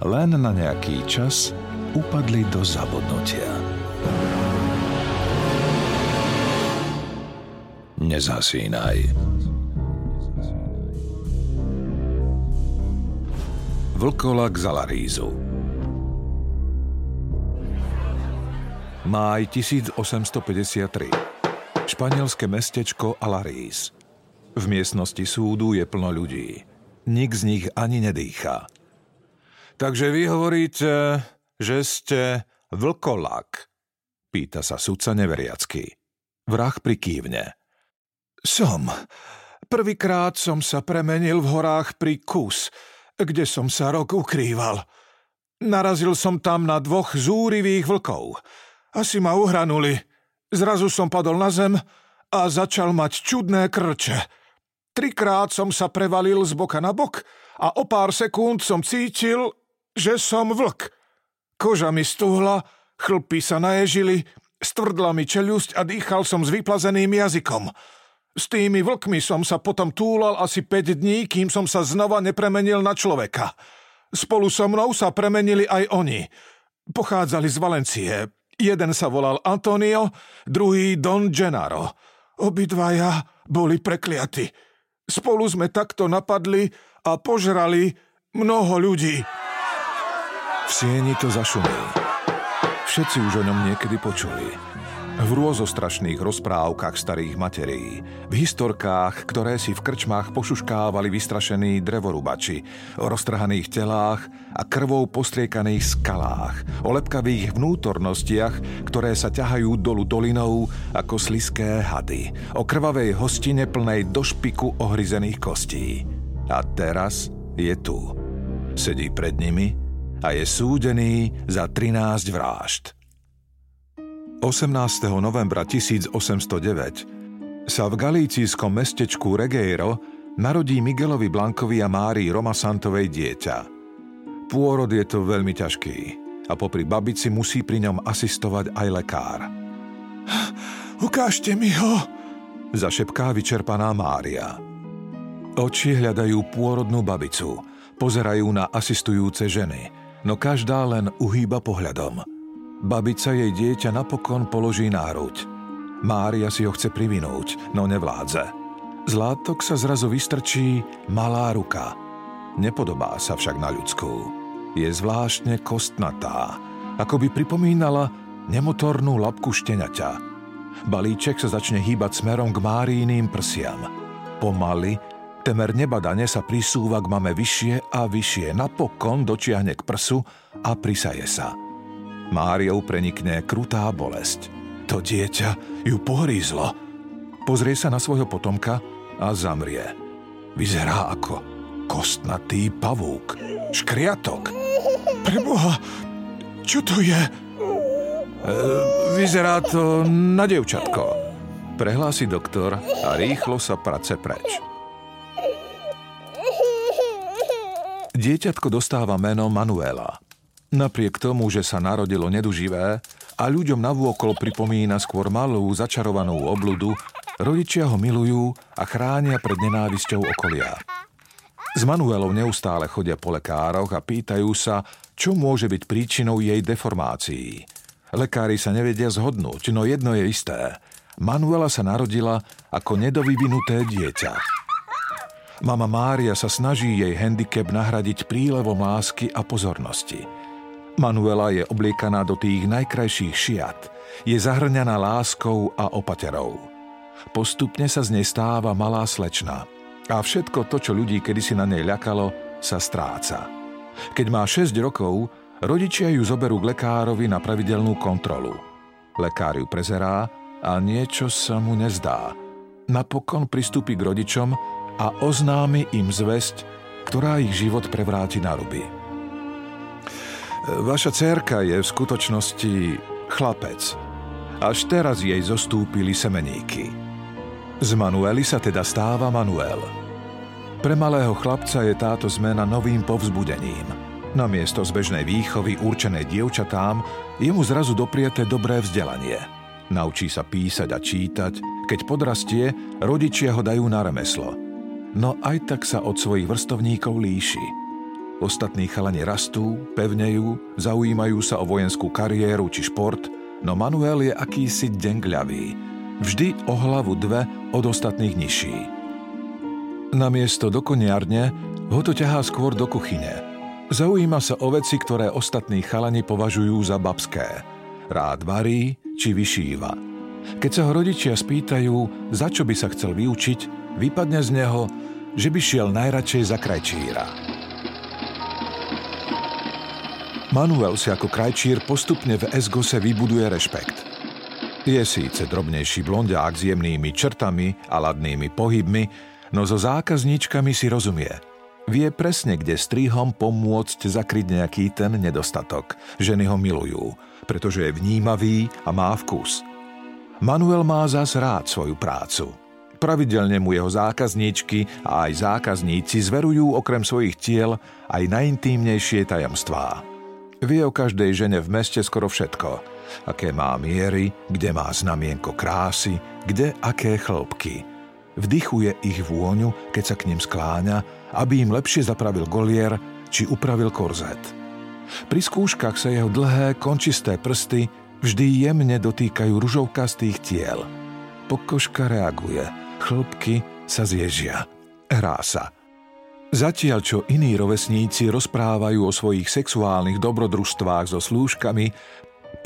len na nejaký čas upadli do zabudnutia. Nezasínaj. Vlkolak za Larízu Máj 1853 Španielské mestečko Alarís V miestnosti súdu je plno ľudí. Nik z nich ani nedýcha. Takže vy hovoríte, že ste vlkolak? Pýta sa sudca neveriacky. Vrah prikývne. Som. Prvýkrát som sa premenil v horách pri Kus, kde som sa rok ukrýval. Narazil som tam na dvoch zúrivých vlkov. Asi ma uhranuli. Zrazu som padol na zem a začal mať čudné krče. Trikrát som sa prevalil z boka na bok a o pár sekúnd som cítil, že som vlk. Koža mi stuhla, chlpy sa naježili, stvrdla mi čeľusť a dýchal som s vyplazeným jazykom. S tými vlkmi som sa potom túlal asi 5 dní, kým som sa znova nepremenil na človeka. Spolu so mnou sa premenili aj oni. Pochádzali z Valencie. Jeden sa volal Antonio, druhý Don Gennaro. Obidvaja boli prekliaty. Spolu sme takto napadli a požrali mnoho ľudí. V sieni to zašumí. Všetci už o ňom niekedy počuli. V rôzostrašných rozprávkach starých materí, v historkách, ktoré si v krčmách pošuškávali vystrašení drevorubači, o roztrhaných telách a krvou postriekaných skalách, o lepkavých vnútornostiach, ktoré sa ťahajú dolu dolinou ako sliské hady, o krvavej hostine plnej do špiku ohryzených kostí. A teraz je tu. Sedí pred nimi a je súdený za 13 vražd. 18. novembra 1809 sa v galícijskom mestečku Regeiro narodí Miguelovi Blankovi a Márii Romasantovej dieťa. Pôrod je to veľmi ťažký a popri babici musí pri ňom asistovať aj lekár. Ukážte mi ho, zašepká vyčerpaná Mária. Oči hľadajú pôrodnú babicu, pozerajú na asistujúce ženy – no každá len uhýba pohľadom. Babica jej dieťa napokon položí náruď. Mária si ho chce privinúť, no nevládze. Z látok sa zrazu vystrčí malá ruka. Nepodobá sa však na ľudskú. Je zvláštne kostnatá, ako by pripomínala nemotornú labku šteňaťa. Balíček sa začne hýbať smerom k Máríným prsiam. Pomaly Temer nebadane sa prisúva k mame vyššie a vyššie, napokon dočiahne k prsu a prisaje sa. Máriou prenikne krutá bolesť. To dieťa ju pohrízlo. Pozrie sa na svojho potomka a zamrie. Vyzerá ako kostnatý pavúk. Škriatok. Preboha, čo to je? E, vyzerá to na devčatko. Prehlási doktor a rýchlo sa prace preč. Dieťatko dostáva meno Manuela. Napriek tomu, že sa narodilo neduživé a ľuďom navôkol pripomína skôr malú, začarovanú obludu, rodičia ho milujú a chránia pred nenávisťou okolia. S Manuelou neustále chodia po lekároch a pýtajú sa, čo môže byť príčinou jej deformácií. Lekári sa nevedia zhodnúť, no jedno je isté. Manuela sa narodila ako nedovyvinuté dieťa. Mama Mária sa snaží jej handicap nahradiť prílevom lásky a pozornosti. Manuela je obliekaná do tých najkrajších šiat, je zahrňaná láskou a opaterou. Postupne sa z nej stáva malá slečna a všetko to, čo ľudí kedysi na nej ľakalo, sa stráca. Keď má 6 rokov, rodičia ju zoberú k lekárovi na pravidelnú kontrolu. Lekár ju prezerá a niečo sa mu nezdá. Napokon pristúpi k rodičom a oznámi im zväzť, ktorá ich život prevráti na ruby. Vaša cerka je v skutočnosti chlapec. Až teraz jej zostúpili semeníky. Z Manueli sa teda stáva Manuel. Pre malého chlapca je táto zmena novým povzbudením. Namiesto zbežnej výchovy určenej dievčatám je mu zrazu dopriete dobré vzdelanie. Naučí sa písať a čítať, keď podrastie, rodičia ho dajú na remeslo. No aj tak sa od svojich vrstovníkov líši. Ostatní chalani rastú, pevnejú, zaujímajú sa o vojenskú kariéru či šport, no Manuel je akýsi dengľavý, vždy o hlavu dve od ostatných nižší. Namiesto do koniarne ho to ťahá skôr do kuchyne. Zaujíma sa o veci, ktoré ostatní chalani považujú za babské. Rád varí či vyšíva. Keď sa ho rodičia spýtajú, za čo by sa chcel vyučiť, vypadne z neho, že by šiel najradšej za krajčíra. Manuel si ako krajčír postupne v Esgose vybuduje rešpekt. Je síce drobnejší blondiák s jemnými črtami a ladnými pohybmi, no so zákazníčkami si rozumie. Vie presne, kde strihom pomôcť zakryť nejaký ten nedostatok. Ženy ho milujú, pretože je vnímavý a má vkus. Manuel má zas rád svoju prácu. Pravidelne mu jeho zákazníčky a aj zákazníci zverujú okrem svojich tiel aj najintímnejšie tajomstvá. Vie o každej žene v meste skoro všetko. Aké má miery, kde má znamienko krásy, kde aké chlopky. Vdychuje ich vôňu, keď sa k ním skláňa, aby im lepšie zapravil golier či upravil korzet. Pri skúškach sa jeho dlhé, končisté prsty vždy jemne dotýkajú ružovkastých tiel. Pokožka reaguje, chlopky sa zježia. Hrá sa – Zatiaľ, čo iní rovesníci rozprávajú o svojich sexuálnych dobrodružstvách so slúžkami,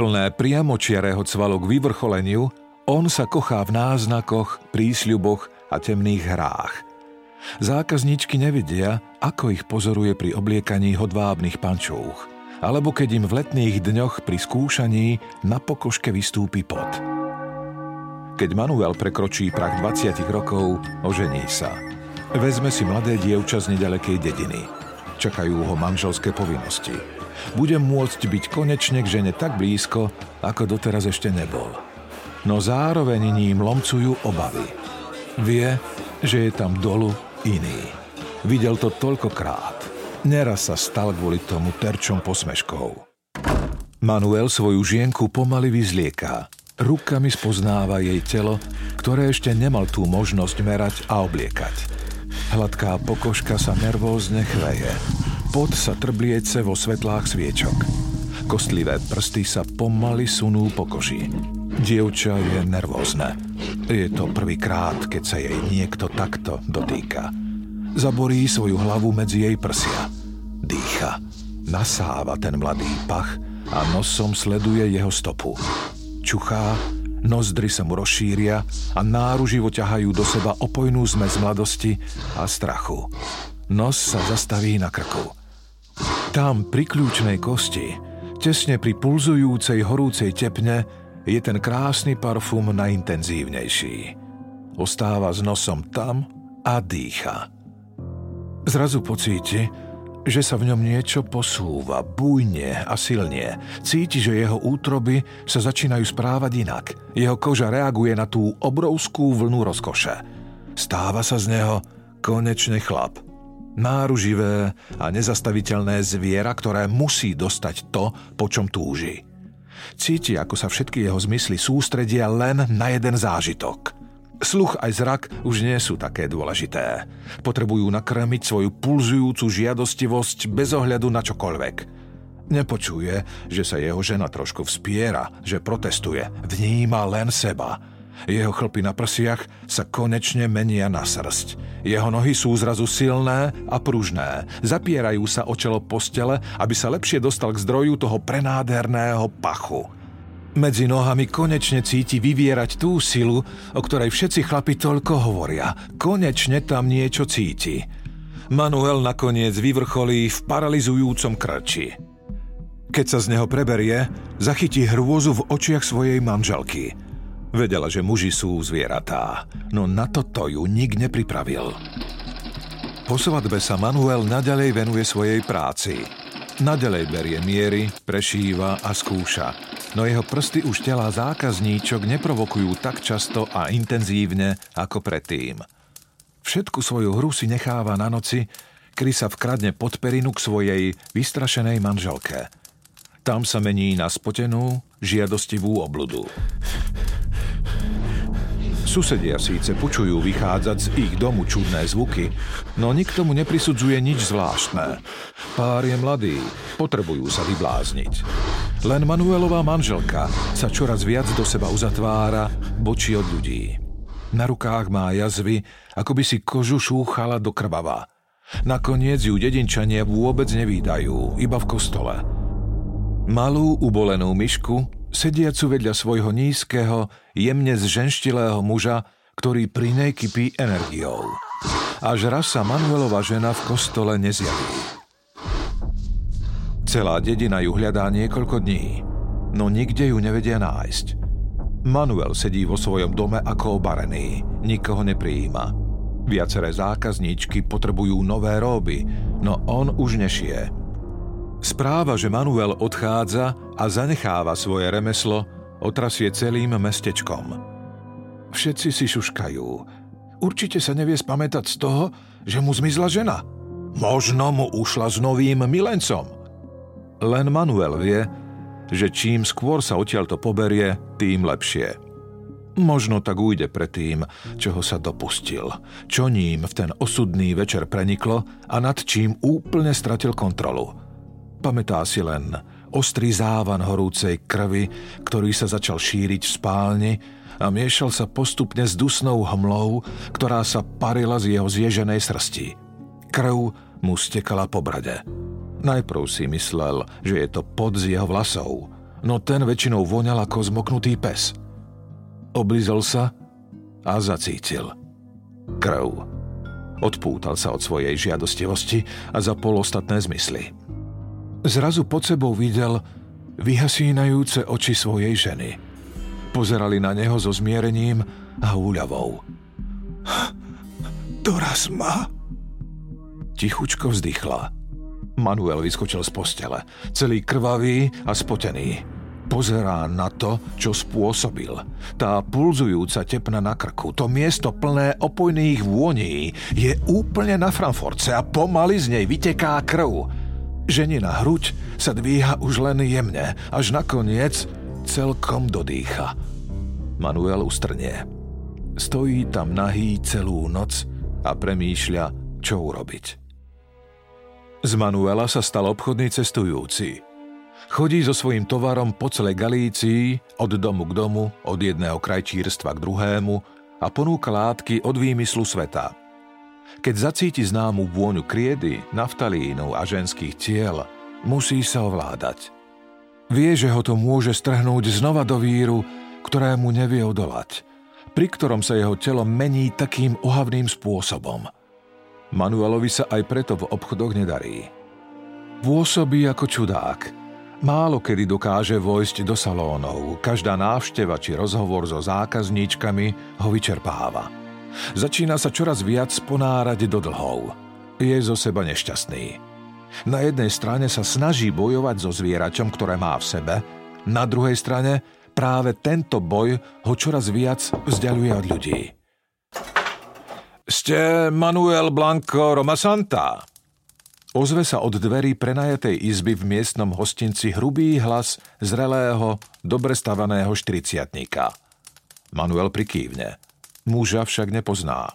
plné priamočiarého cvalo k vyvrcholeniu, on sa kochá v náznakoch, prísľuboch a temných hrách. Zákazničky nevidia, ako ich pozoruje pri obliekaní hodvábnych pančúch, alebo keď im v letných dňoch pri skúšaní na pokoške vystúpi pot. Keď Manuel prekročí prach 20 rokov, ožení sa – Vezme si mladé dievča z nedalekej dediny. Čakajú ho manželské povinnosti. Bude môcť byť konečne k žene tak blízko, ako doteraz ešte nebol. No zároveň ním lomcujú obavy. Vie, že je tam dolu iný. Videl to toľkokrát. Neraz sa stal kvôli tomu terčom posmeškov. Manuel svoju žienku pomaly vyzlieká. Rukami spoznáva jej telo, ktoré ešte nemal tú možnosť merať a obliekať. Hladká pokožka sa nervózne chveje. Pot sa trbliece vo svetlách sviečok. Kostlivé prsty sa pomaly sunú po koži. Dievča je nervózne. Je to prvýkrát, keď sa jej niekto takto dotýka. Zaborí svoju hlavu medzi jej prsia. Dýcha. Nasáva ten mladý pach a nosom sleduje jeho stopu. Čuchá Nozdry sa mu rozšíria a náruživo ťahajú do seba opojnú zmes mladosti a strachu. Nos sa zastaví na krku. Tam pri kľúčnej kosti, tesne pri pulzujúcej horúcej tepne, je ten krásny parfum najintenzívnejší. Ostáva s nosom tam a dýcha. Zrazu pocíti, že sa v ňom niečo posúva, bujne a silne. Cíti, že jeho útroby sa začínajú správať inak. Jeho koža reaguje na tú obrovskú vlnu rozkoše. Stáva sa z neho konečne chlap. Náruživé a nezastaviteľné zviera, ktoré musí dostať to, po čom túži. Cíti, ako sa všetky jeho zmysly sústredia len na jeden zážitok – Sluch aj zrak už nie sú také dôležité. Potrebujú nakrmiť svoju pulzujúcu žiadostivosť bez ohľadu na čokoľvek. Nepočuje, že sa jeho žena trošku vspiera, že protestuje. Vníma len seba. Jeho chlpy na prsiach sa konečne menia na srst. Jeho nohy sú zrazu silné a pružné. Zapierajú sa o čelo postele, aby sa lepšie dostal k zdroju toho prenádherného pachu. Medzi nohami konečne cíti vyvierať tú silu, o ktorej všetci chlapi toľko hovoria. Konečne tam niečo cíti. Manuel nakoniec vyvrcholí v paralizujúcom krči. Keď sa z neho preberie, zachytí hrôzu v očiach svojej manželky. Vedela, že muži sú zvieratá, no na toto ju nik nepripravil. Po svadbe sa Manuel nadalej venuje svojej práci. Nadalej berie miery, prešíva a skúša, no jeho prsty už tela zákazníčok neprovokujú tak často a intenzívne ako predtým. Všetku svoju hru si necháva na noci, kedy sa vkradne pod perinu k svojej vystrašenej manželke. Tam sa mení na spotenú, žiadostivú obludu. Susedia síce počujú vychádzať z ich domu čudné zvuky, no nikto mu neprisudzuje nič zvláštne. Pár je mladý, potrebujú sa vyblázniť. Len Manuelová manželka sa čoraz viac do seba uzatvára, bočí od ľudí. Na rukách má jazvy, ako by si kožu šúchala do krvava. Nakoniec ju dedinčania vôbec nevídajú, iba v kostole. Malú ubolenú myšku sediacu vedľa svojho nízkeho, jemne zženštilého muža, ktorý pri nej kypí energiou. Až raz sa Manuelova žena v kostole nezjaví. Celá dedina ju hľadá niekoľko dní, no nikde ju nevedia nájsť. Manuel sedí vo svojom dome ako obarený, nikoho neprijíma. Viaceré zákazníčky potrebujú nové róby, no on už nešie. Správa, že Manuel odchádza a zanecháva svoje remeslo, otrasie celým mestečkom. Všetci si šuškajú. Určite sa nevie spamätať z toho, že mu zmizla žena. Možno mu ušla s novým milencom. Len Manuel vie, že čím skôr sa odtiaľto poberie, tým lepšie. Možno tak ujde pred tým, čoho sa dopustil, čo ním v ten osudný večer preniklo a nad čím úplne stratil kontrolu – Pamätá si len ostrý závan horúcej krvi, ktorý sa začal šíriť v spálni a miešal sa postupne s dusnou hmlou, ktorá sa parila z jeho zježenej srsti. Krv mu stekala po brade. Najprv si myslel, že je to pod z jeho vlasov, no ten väčšinou voňal ako zmoknutý pes. Oblizol sa a zacítil. Krv. Odpútal sa od svojej žiadostivosti a zapol ostatné zmysly. Zrazu pod sebou videl vyhasínajúce oči svojej ženy. Pozerali na neho so zmierením a úľavou. Doraz ma. Tichučko vzdychla. Manuel vyskočil z postele, celý krvavý a spotený. Pozerá na to, čo spôsobil. Tá pulzujúca tepna na krku, to miesto plné opojných vôní je úplne na Frankfurtce a pomaly z nej vyteká krv. Ženina hruď sa dvíha už len jemne, až nakoniec celkom dodýcha. Manuel ustrnie. Stojí tam nahý celú noc a premýšľa, čo urobiť. Z Manuela sa stal obchodný cestujúci. Chodí so svojím tovarom po celej Galícii, od domu k domu, od jedného krajčírstva k druhému a ponúka látky od výmyslu sveta – keď zacíti známu vôňu kriedy, naftalínu a ženských tiel, musí sa ovládať. Vie, že ho to môže strhnúť znova do víru, ktorému nevie odolať, pri ktorom sa jeho telo mení takým ohavným spôsobom. Manuelovi sa aj preto v obchodoch nedarí. Pôsobí ako čudák. Málo kedy dokáže vojsť do salónov, každá návšteva či rozhovor so zákazníčkami ho vyčerpáva. Začína sa čoraz viac ponárať do dlhov. Je zo seba nešťastný. Na jednej strane sa snaží bojovať so zvieračom, ktoré má v sebe, na druhej strane práve tento boj ho čoraz viac vzdialuje od ľudí. Ste Manuel Blanco Romasanta? Ozve sa od dverí prenajatej izby v miestnom hostinci hrubý hlas zrelého, dobre stavaného štriciatníka. Manuel prikývne. Muža však nepozná.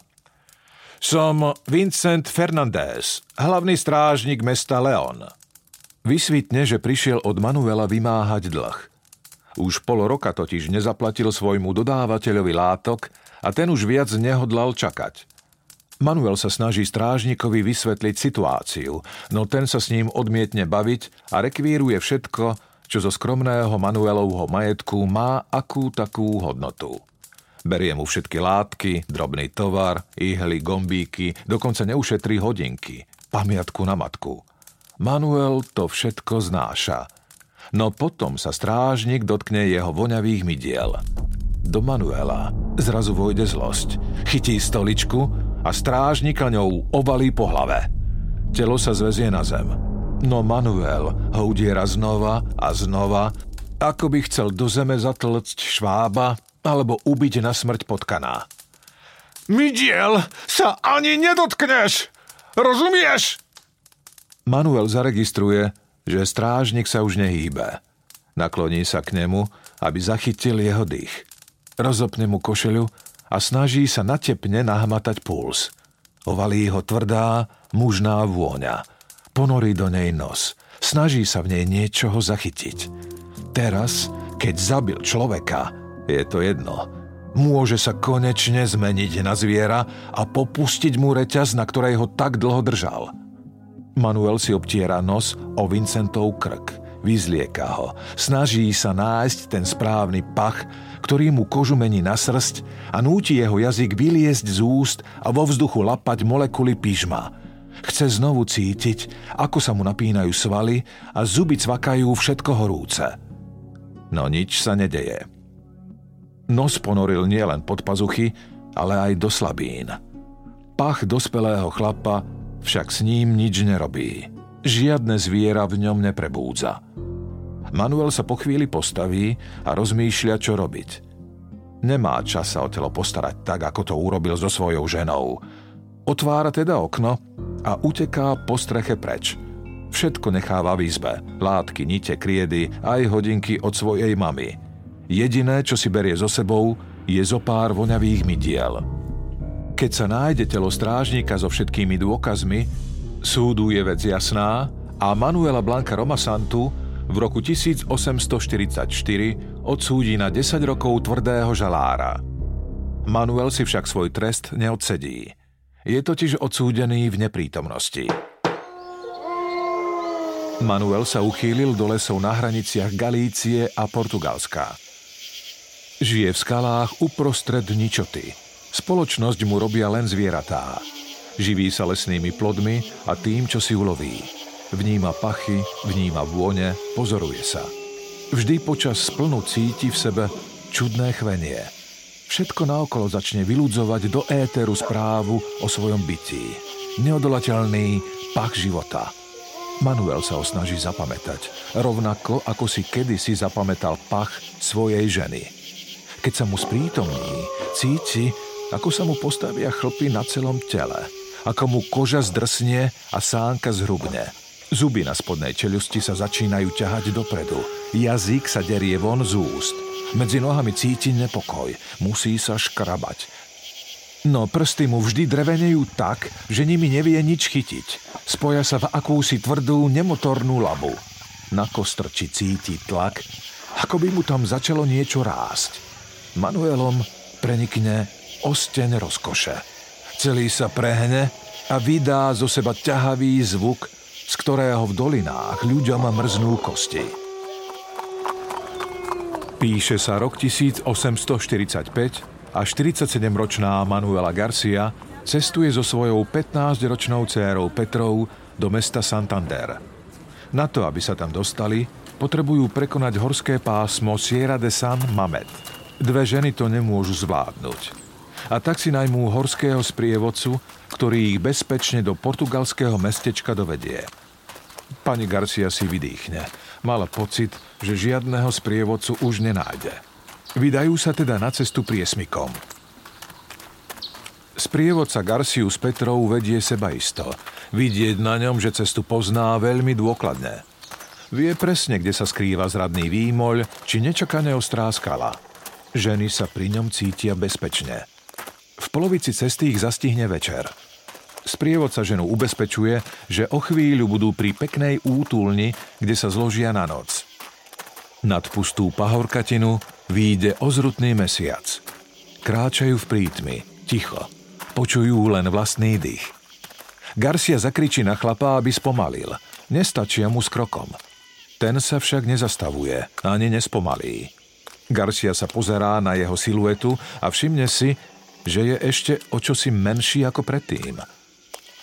Som Vincent Fernandez, hlavný strážnik mesta Leon. Vysvitne, že prišiel od Manuela vymáhať dlh. Už pol roka totiž nezaplatil svojmu dodávateľovi látok a ten už viac nehodlal čakať. Manuel sa snaží strážnikovi vysvetliť situáciu, no ten sa s ním odmietne baviť a rekvíruje všetko, čo zo skromného Manuelovho majetku má akú takú hodnotu. Berie mu všetky látky, drobný tovar, ihly, gombíky, dokonca neušetrí hodinky, pamiatku na matku. Manuel to všetko znáša. No potom sa strážnik dotkne jeho voňavých mydiel. Do Manuela zrazu vojde zlosť. Chytí stoličku a strážnika ňou obalí po hlave. Telo sa zvezie na zem. No Manuel ho udiera znova a znova, ako by chcel do zeme zatlcť švába alebo ubiť na smrť potkaná. Midiel sa ani nedotkneš! Rozumieš? Manuel zaregistruje, že strážnik sa už nehýbe. Nakloní sa k nemu, aby zachytil jeho dých. Rozopne mu košeľu a snaží sa natepne nahmatať puls. Ovalí ho tvrdá, mužná vôňa. Ponorí do nej nos. Snaží sa v nej niečoho zachytiť. Teraz, keď zabil človeka, je to jedno. Môže sa konečne zmeniť na zviera a popustiť mu reťaz, na ktorej ho tak dlho držal. Manuel si obtiera nos o Vincentov krk. Vyzlieka ho. Snaží sa nájsť ten správny pach, ktorý mu kožu mení na srst a núti jeho jazyk vyliesť z úst a vo vzduchu lapať molekuly pyžma. Chce znovu cítiť, ako sa mu napínajú svaly a zuby cvakajú všetko horúce. No nič sa nedeje. Nos ponoril nielen pod pazuchy, ale aj do slabín. Pach dospelého chlapa však s ním nič nerobí. Žiadne zviera v ňom neprebúdza. Manuel sa po chvíli postaví a rozmýšľa, čo robiť. Nemá čas sa o telo postarať tak, ako to urobil so svojou ženou. Otvára teda okno a uteká po streche preč. Všetko necháva v izbe. Látky, nite, kriedy, aj hodinky od svojej mamy. Jediné, čo si berie so sebou, je zo pár voňavých mydiel. Keď sa nájde telo strážnika so všetkými dôkazmi, súdu je vec jasná a Manuela Blanka Romasantu v roku 1844 odsúdi na 10 rokov tvrdého žalára. Manuel si však svoj trest neodsedí. Je totiž odsúdený v neprítomnosti. Manuel sa uchýlil do lesov na hraniciach Galície a Portugalska. Žije v skalách uprostred ničoty – Spoločnosť mu robia len zvieratá. Živí sa lesnými plodmi a tým, čo si uloví. Vníma pachy, vníma vône, pozoruje sa. Vždy počas splnu cíti v sebe čudné chvenie. Všetko naokolo začne vyludzovať do éteru správu o svojom bytí. Neodolateľný pach života. Manuel sa ho snaží zapamätať, rovnako ako si kedysi zapamätal pach svojej ženy. Keď sa mu sprítomní, cíti, ako sa mu postavia chlpy na celom tele, ako mu koža zdrsne a sánka zhrubne. Zuby na spodnej čelusti sa začínajú ťahať dopredu. Jazyk sa derie von z úst. Medzi nohami cíti nepokoj. Musí sa škrabať. No prsty mu vždy drevenejú tak, že nimi nevie nič chytiť. Spoja sa v akúsi tvrdú nemotornú labu. Na kostrči cíti tlak, ako by mu tam začalo niečo rásť. Manuelom prenikne osteň rozkoše. Celý sa prehne a vydá zo seba ťahavý zvuk, z ktorého v dolinách ľuďom mrznú kosti. Píše sa rok 1845 a 47-ročná Manuela Garcia cestuje so svojou 15-ročnou dcérou Petrou do mesta Santander. Na to, aby sa tam dostali, potrebujú prekonať horské pásmo Sierra de San Mamet. Dve ženy to nemôžu zvládnuť a tak si najmú horského sprievodcu, ktorý ich bezpečne do portugalského mestečka dovedie. Pani Garcia si vydýchne. Mala pocit, že žiadného sprievodcu už nenájde. Vydajú sa teda na cestu priesmikom. Sprievodca Garciu s Petrou vedie seba isto. Vidieť na ňom, že cestu pozná veľmi dôkladne. Vie presne, kde sa skrýva zradný výmoľ, či nečakane ostrá skala. Ženy sa pri ňom cítia bezpečne. V polovici cesty ich zastihne večer. Sprievodca ženu ubezpečuje, že o chvíľu budú pri peknej útulni, kde sa zložia na noc. Nad pustú pahorkatinu výjde ozrutný mesiac. Kráčajú v prítmi, ticho. Počujú len vlastný dých. Garcia zakričí na chlapa, aby spomalil. Nestačia mu s krokom. Ten sa však nezastavuje, ani nespomalí. Garcia sa pozerá na jeho siluetu a všimne si, že je ešte o čosi menší ako predtým.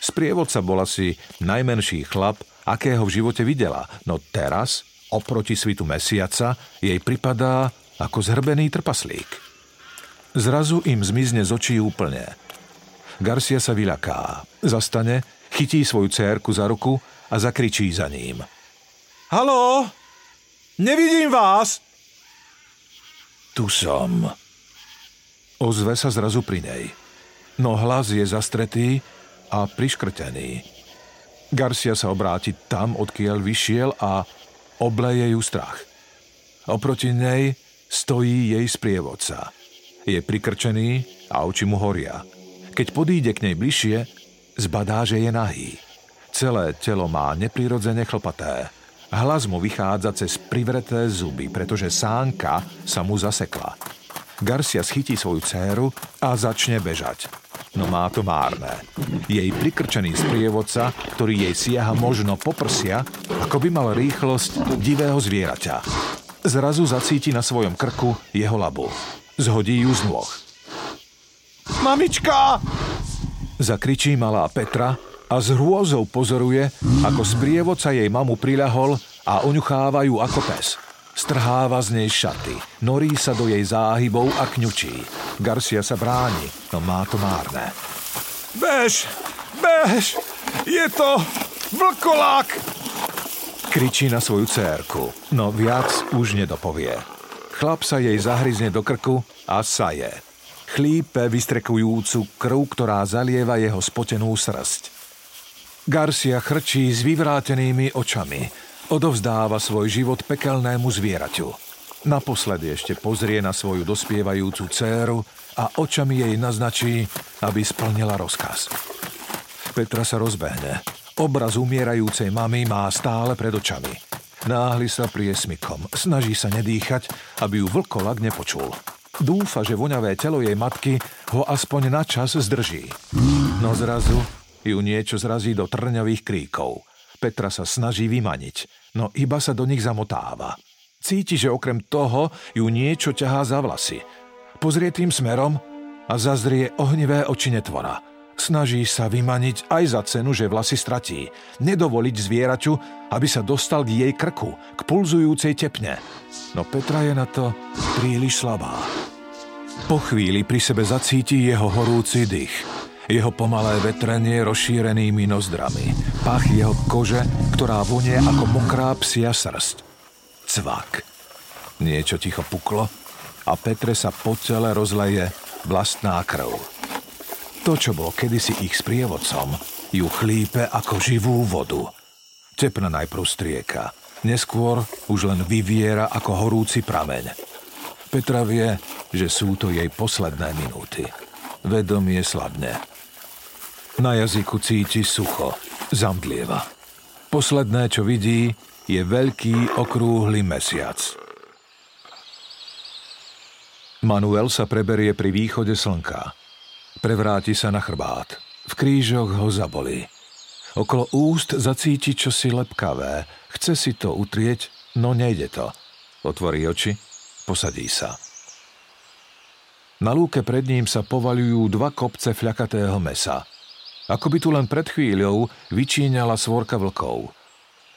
Sprievodca bol asi najmenší chlap, akého v živote videla, no teraz, oproti svitu mesiaca, jej pripadá ako zhrbený trpaslík. Zrazu im zmizne z očí úplne. Garcia sa vyľaká, zastane, chytí svoju cérku za ruku a zakričí za ním. Haló? Nevidím vás! Tu som. Ozve sa zrazu pri nej. No hlas je zastretý a priškrtený. Garcia sa obráti tam, odkiaľ vyšiel a obleje ju strach. Oproti nej stojí jej sprievodca. Je prikrčený a oči mu horia. Keď podíde k nej bližšie, zbadá, že je nahý. Celé telo má neprirodzene chlpaté. Hlas mu vychádza cez privreté zuby, pretože sánka sa mu zasekla. Garcia schytí svoju dceru a začne bežať. No má to márne. Jej prikrčený sprievodca, ktorý jej siaha možno po prsia, ako by mal rýchlosť divého zvieraťa. Zrazu zacíti na svojom krku jeho labu. Zhodí ju z nôh. Mamička! Zakričí malá Petra a s hrôzou pozoruje, ako sprievodca jej mamu priľahol a oňuchávajú ako pes. Strháva z nej šaty, norí sa do jej záhybov a kňučí. Garcia sa bráni, no má to márne. Bež! Bež! Je to vlkolák! Kričí na svoju cérku, no viac už nedopovie. Chlap sa jej zahryzne do krku a saje. Chlípe vystrekujúcu krv, ktorá zalieva jeho spotenú srst. Garcia chrčí s vyvrátenými očami. Odovzdáva svoj život pekelnému zvieraťu. Naposledy ešte pozrie na svoju dospievajúcu dceru a očami jej naznačí, aby splnila rozkaz. Petra sa rozbehne. Obraz umierajúcej mamy má stále pred očami. Náhli sa priesmikom. Snaží sa nedýchať, aby ju vlkolak nepočul. Dúfa, že voňavé telo jej matky ho aspoň na čas zdrží. No zrazu ju niečo zrazí do trňových kríkov – Petra sa snaží vymaniť, no iba sa do nich zamotáva. Cíti, že okrem toho ju niečo ťahá za vlasy. Pozrie tým smerom a zazrie ohnivé oči netvora. Snaží sa vymaniť aj za cenu, že vlasy stratí. Nedovoliť zvieraťu, aby sa dostal k jej krku, k pulzujúcej tepne. No Petra je na to príliš slabá. Po chvíli pri sebe zacíti jeho horúci dých jeho pomalé vetrenie rozšírenými nozdrami, pach jeho kože, ktorá vonie ako mokrá psia srst. Cvak. Niečo ticho puklo a Petre sa po tele rozleje vlastná krv. To, čo bolo kedysi ich sprievodcom, ju chlípe ako živú vodu. Tepna najprv strieka, neskôr už len vyviera ako horúci prameň. Petra vie, že sú to jej posledné minúty. Vedomie slabne. Na jazyku cíti sucho, zamdlieva. Posledné, čo vidí, je veľký okrúhly mesiac. Manuel sa preberie pri východe slnka. Prevráti sa na chrbát. V krížoch ho zabolí. Okolo úst zacíti čosi lepkavé. Chce si to utrieť, no nejde to. Otvorí oči, posadí sa. Na lúke pred ním sa povaľujú dva kopce fľakatého mesa – ako by tu len pred chvíľou vyčíňala svorka vlkov.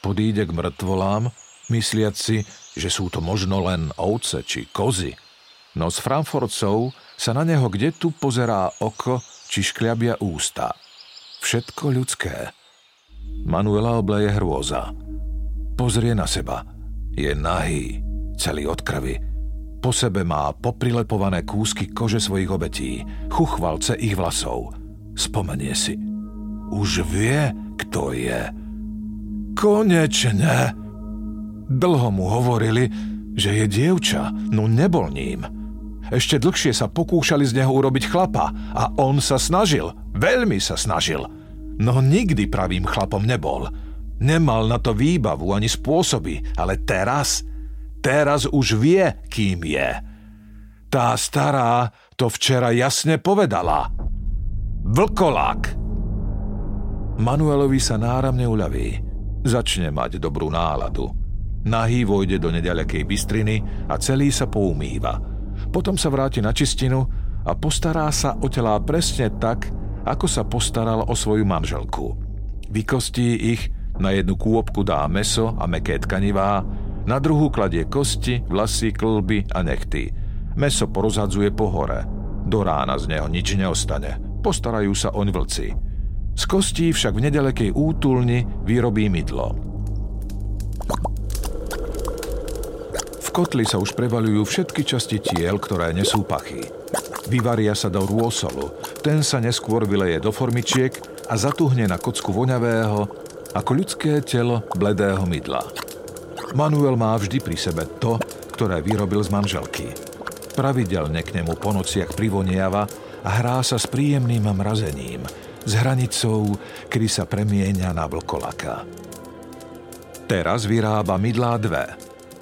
Podíde k mŕtvolám, mysliac si, že sú to možno len ovce či kozy. No s Frankfurtcov sa na neho kde tu pozerá oko či škliabia ústa. Všetko ľudské. Manuela obleje hrôza. Pozrie na seba. Je nahý, celý od krvi. Po sebe má poprilepované kúsky kože svojich obetí, chuchvalce ich vlasov – Spomenie si. Už vie, kto je. Konečne! Dlho mu hovorili, že je dievča, no nebol ním. Ešte dlhšie sa pokúšali z neho urobiť chlapa a on sa snažil, veľmi sa snažil. No nikdy pravým chlapom nebol. Nemal na to výbavu ani spôsoby, ale teraz, teraz už vie, kým je. Tá stará to včera jasne povedala – Vlkolák! Manuelovi sa náramne uľaví. Začne mať dobrú náladu. Nahý vojde do nedalekej bystriny a celý sa poumýva. Potom sa vráti na čistinu a postará sa o telá presne tak, ako sa postaral o svoju manželku. Vykostí ich, na jednu kôpku dá meso a meké tkanivá, na druhú kladie kosti, vlasy, klby a nechty. Meso porozhadzuje po hore. Do rána z neho nič neostane. Postarajú sa oň vlci. Z kostí však v nedalekej útulni vyrobí mydlo. V kotli sa už prevalujú všetky časti tiel, ktoré nesú pachy. Vyvaria sa do rôsolu, ten sa neskôr vyleje do formičiek a zatuhne na kocku voňavého, ako ľudské telo bledého mydla. Manuel má vždy pri sebe to, ktoré vyrobil z manželky. Pravidelne k nemu po nociach privoniava a hrá sa s príjemným mrazením, s hranicou, kedy sa premieňa na vlkolaka. Teraz vyrába mydlá dve.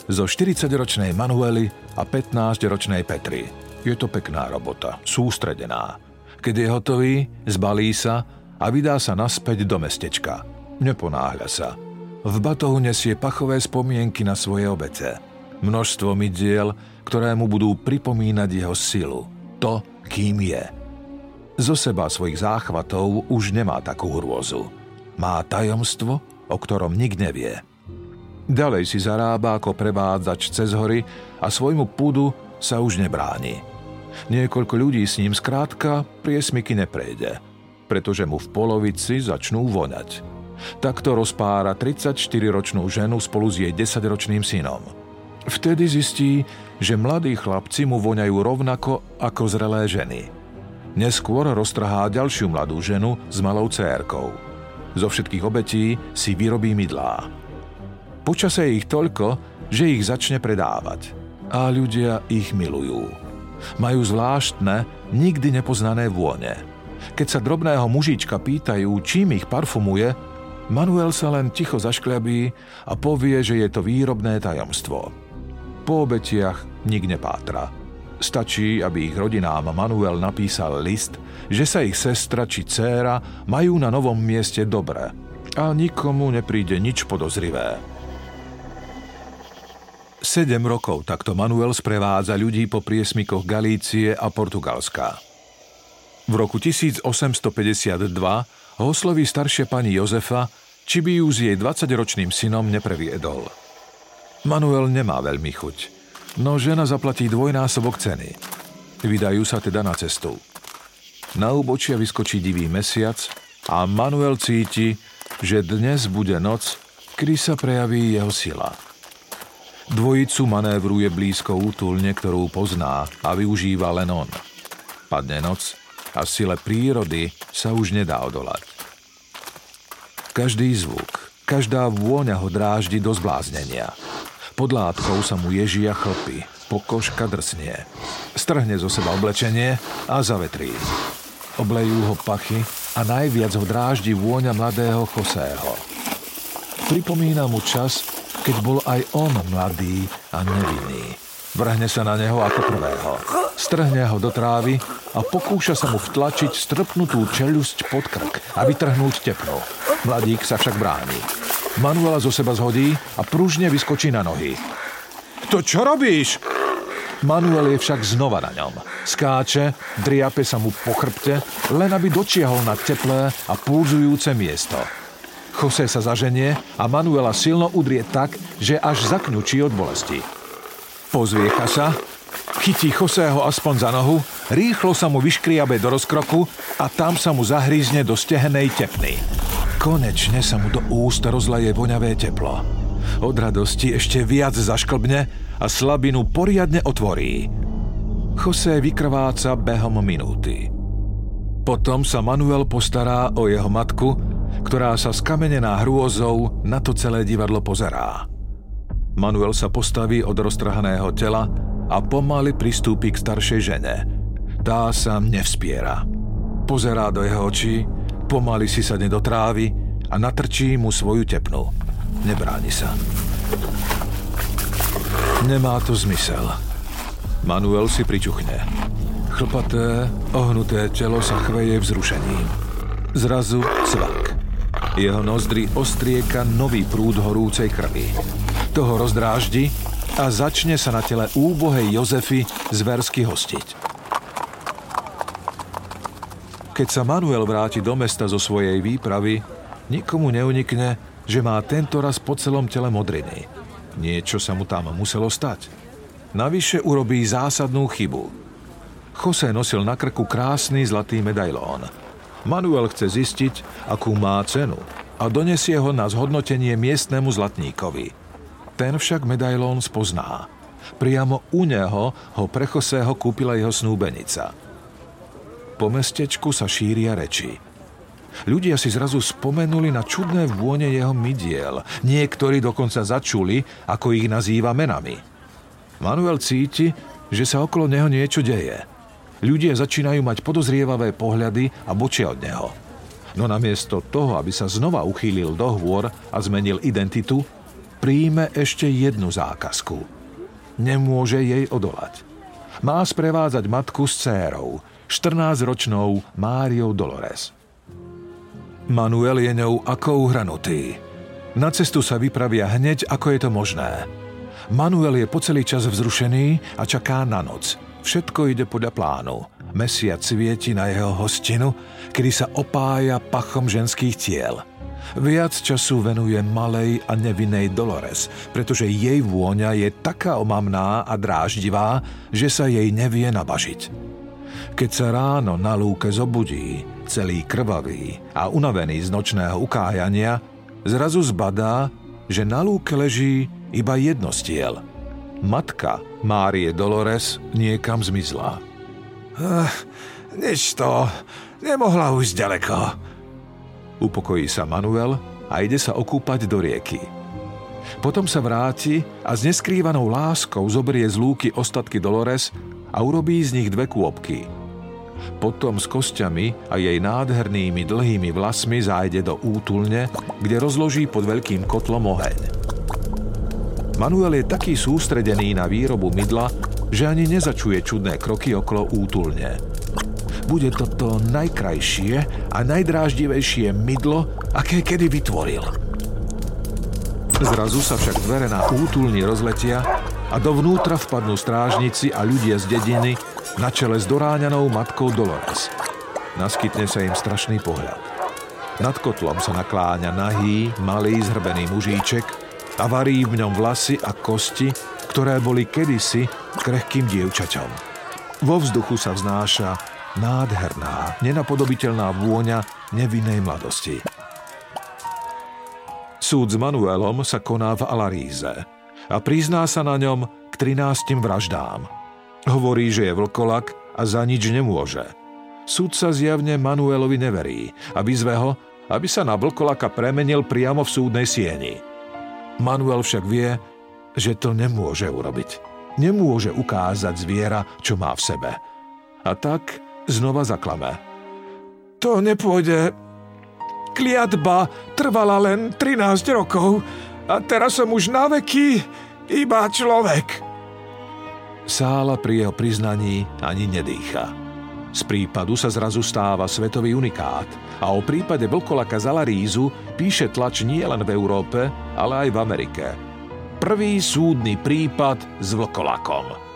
Zo 40-ročnej Manuely a 15-ročnej Petry. Je to pekná robota, sústredená. Keď je hotový, zbalí sa a vydá sa naspäť do mestečka. Neponáhľa sa. V batohu nesie pachové spomienky na svoje obete. Množstvo mydiel, ktoré mu budú pripomínať jeho silu. To, kým je. Zo seba svojich záchvatov už nemá takú hrôzu. Má tajomstvo, o ktorom nik nevie. Ďalej si zarába ako prevádzač cez hory a svojmu púdu sa už nebráni. Niekoľko ľudí s ním skrátka priesmyky neprejde, pretože mu v polovici začnú voňať. Takto rozpára 34-ročnú ženu spolu s jej 10-ročným synom. Vtedy zistí, že mladí chlapci mu voňajú rovnako ako zrelé ženy – Neskôr roztrhá ďalšiu mladú ženu s malou cérkou. Zo všetkých obetí si vyrobí mydlá. Počase ich toľko, že ich začne predávať. A ľudia ich milujú. Majú zvláštne, nikdy nepoznané vône. Keď sa drobného mužička pýtajú, čím ich parfumuje, Manuel sa len ticho zaškľabí a povie, že je to výrobné tajomstvo. Po obetiach nik nepátra. Stačí, aby ich rodinám Manuel napísal list, že sa ich sestra či dcéra majú na novom mieste dobre a nikomu nepríde nič podozrivé. Sedem rokov takto Manuel sprevádza ľudí po priesmikoch Galície a Portugalska. V roku 1852 ho osloví staršia pani Jozefa, či by ju s jej 20-ročným synom nepreviedol. Manuel nemá veľmi chuť – no žena zaplatí dvojnásobok ceny. Vydajú sa teda na cestu. Na úbočia vyskočí divý mesiac a Manuel cíti, že dnes bude noc, kedy sa prejaví jeho sila. Dvojicu manévruje blízko útulne, ktorú pozná a využíva len on. Padne noc a sile prírody sa už nedá odolať. Každý zvuk, každá vôňa ho dráždi do zbláznenia – pod látkou sa mu ježia chlpy, pokožka drsnie. Strhne zo seba oblečenie a zavetrí. Oblejú ho pachy a najviac ho dráždi vôňa mladého Chosého. Pripomína mu čas, keď bol aj on mladý a nevinný. Vrhne sa na neho ako prvého. Strhne ho do trávy a pokúša sa mu vtlačiť strpnutú čelusť pod krk a vytrhnúť tepnu. Mladík sa však bráni. Manuela zo seba zhodí a pružne vyskočí na nohy. To čo robíš? Manuel je však znova na ňom. Skáče, driape sa mu po chrbte, len aby dočiahol na teplé a pulzujúce miesto. Jose sa zaženie a Manuela silno udrie tak, že až zakňučí od bolesti. Pozviecha sa, chytí Joseho aspoň za nohu, rýchlo sa mu vyškriabe do rozkroku a tam sa mu zahrízne do stehenej tepny. Konečne sa mu do úst rozleje voňavé teplo. Od radosti ešte viac zašklbne a slabinu poriadne otvorí. Jose vykrváca behom minúty. Potom sa Manuel postará o jeho matku, ktorá sa skamenená hrôzou na to celé divadlo pozerá. Manuel sa postaví od roztrhaného tela a pomaly pristúpi k staršej žene. Tá sa nevspiera. Pozerá do jeho očí Pomaly si sadne do trávy a natrčí mu svoju tepnu. Nebráni sa. Nemá to zmysel. Manuel si pričuchne. Chlpaté, ohnuté telo sa chveje vzrušením. Zrazu cvak. Jeho nozdry ostrieka nový prúd horúcej krvi. Toho rozdráždi a začne sa na tele úbohej Jozefy zversky hostiť. Keď sa Manuel vráti do mesta zo svojej výpravy, nikomu neunikne, že má tento raz po celom tele modriny. Niečo sa mu tam muselo stať. Navyše urobí zásadnú chybu. Jose nosil na krku krásny zlatý medailón. Manuel chce zistiť, akú má cenu a donesie ho na zhodnotenie miestnemu zlatníkovi. Ten však medailón spozná. Priamo u neho ho prechosého kúpila jeho snúbenica. Po mestečku sa šíria reči. Ľudia si zrazu spomenuli na čudné vône jeho mydiel. Niektorí dokonca začuli, ako ich nazýva menami. Manuel cíti, že sa okolo neho niečo deje – Ľudia začínajú mať podozrievavé pohľady a bočia od neho. No namiesto toho, aby sa znova uchýlil do hôr a zmenil identitu, príjme ešte jednu zákazku. Nemôže jej odolať. Má sprevádzať matku s cérou, 14-ročnou Máriou Dolores. Manuel je ňou ako uhranutý. Na cestu sa vypravia hneď, ako je to možné. Manuel je po celý čas vzrušený a čaká na noc – Všetko ide podľa plánu. Mesiac svieti na jeho hostinu, kedy sa opája pachom ženských tiel. Viac času venuje malej a nevinnej Dolores, pretože jej vôňa je taká omamná a dráždivá, že sa jej nevie nabažiť. Keď sa ráno na lúke zobudí, celý krvavý a unavený z nočného ukájania, zrazu zbadá, že na lúke leží iba jedno stiel – Matka Márie Dolores niekam zmizla. Uh, nič to, nemohla už ďaleko. Upokojí sa Manuel a ide sa okúpať do rieky. Potom sa vráti a s neskrývanou láskou zoberie z lúky ostatky Dolores a urobí z nich dve kôpky. Potom s kostiami a jej nádhernými dlhými vlasmi zájde do útulne, kde rozloží pod veľkým kotlom oheň. Manuel je taký sústredený na výrobu mydla, že ani nezačuje čudné kroky okolo útulne. Bude to to najkrajšie a najdráždivejšie mydlo, aké kedy vytvoril. Zrazu sa však dvere na útulni rozletia a dovnútra vpadnú strážnici a ľudia z dediny na čele s doráňanou matkou Dolores. Naskytne sa im strašný pohľad. Nad kotlom sa nakláňa nahý, malý zhrbený mužíček, a varí v ňom vlasy a kosti, ktoré boli kedysi krehkým dievčaťom. Vo vzduchu sa vznáša nádherná, nenapodobiteľná vôňa nevinnej mladosti. Súd s Manuelom sa koná v Alaríze a prizná sa na ňom k 13 vraždám. Hovorí, že je vlkolak a za nič nemôže. sa zjavne Manuelovi neverí a vyzve ho, aby sa na vlkolaka premenil priamo v súdnej sieni – Manuel však vie, že to nemôže urobiť. Nemôže ukázať zviera, čo má v sebe. A tak znova zaklame. To nepôjde. Kliatba trvala len 13 rokov a teraz som už na veky iba človek. Sála pri jeho priznaní ani nedýcha. Z prípadu sa zrazu stáva svetový unikát a o prípade vlkolaka Zalarízu píše tlač nie len v Európe, ale aj v Amerike. Prvý súdny prípad s vlkolakom.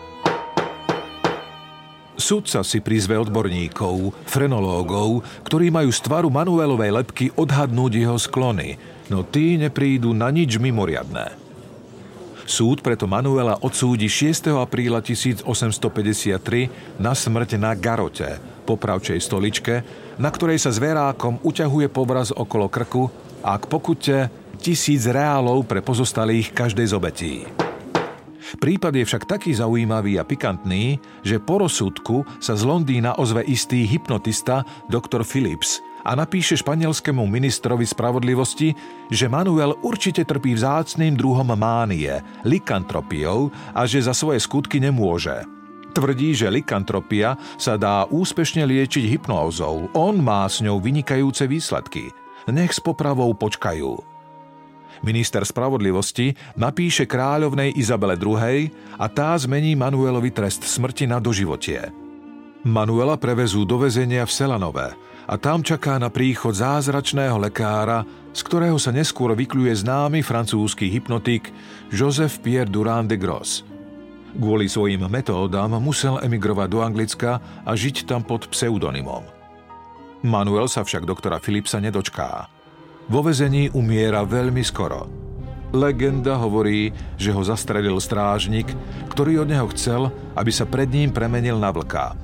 Sudca si prizve odborníkov, frenológov, ktorí majú z tvaru Manuelovej lepky odhadnúť jeho sklony, no tí neprídu na nič mimoriadné. Súd preto Manuela odsúdi 6. apríla 1853 na smrť na Garote, popravčej stoličke, na ktorej sa zverákom uťahuje povraz okolo krku a k pokute tisíc reálov pre pozostalých každej z obetí. Prípad je však taký zaujímavý a pikantný, že po rozsudku sa z Londýna ozve istý hypnotista dr. Phillips – a napíše španielskému ministrovi spravodlivosti, že Manuel určite trpí vzácným druhom mánie, likantropiou a že za svoje skutky nemôže. Tvrdí, že likantropia sa dá úspešne liečiť hypnózou. On má s ňou vynikajúce výsledky. Nech s popravou počkajú. Minister spravodlivosti napíše kráľovnej Izabele II a tá zmení Manuelovi trest smrti na doživotie. Manuela prevezú do väzenia v Selanové, a tam čaká na príchod zázračného lekára, z ktorého sa neskôr vykľuje známy francúzsky hypnotik Joseph Pierre Durand de Gros. Kvôli svojim metódam musel emigrovať do Anglicka a žiť tam pod pseudonymom. Manuel sa však doktora Philipsa nedočká. Vo vezení umiera veľmi skoro. Legenda hovorí, že ho zastrelil strážnik, ktorý od neho chcel, aby sa pred ním premenil na vlka.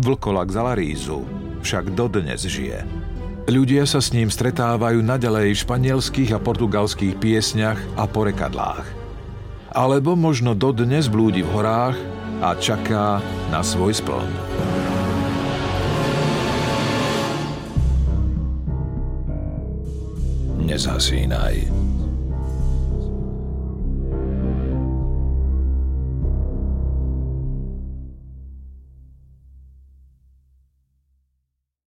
Vlkolak za Larízu však dodnes žije. Ľudia sa s ním stretávajú nadalej v španielských a portugalských piesňach a porekadlách. Alebo možno dodnes blúdi v horách a čaká na svoj spln. Nezasínaj.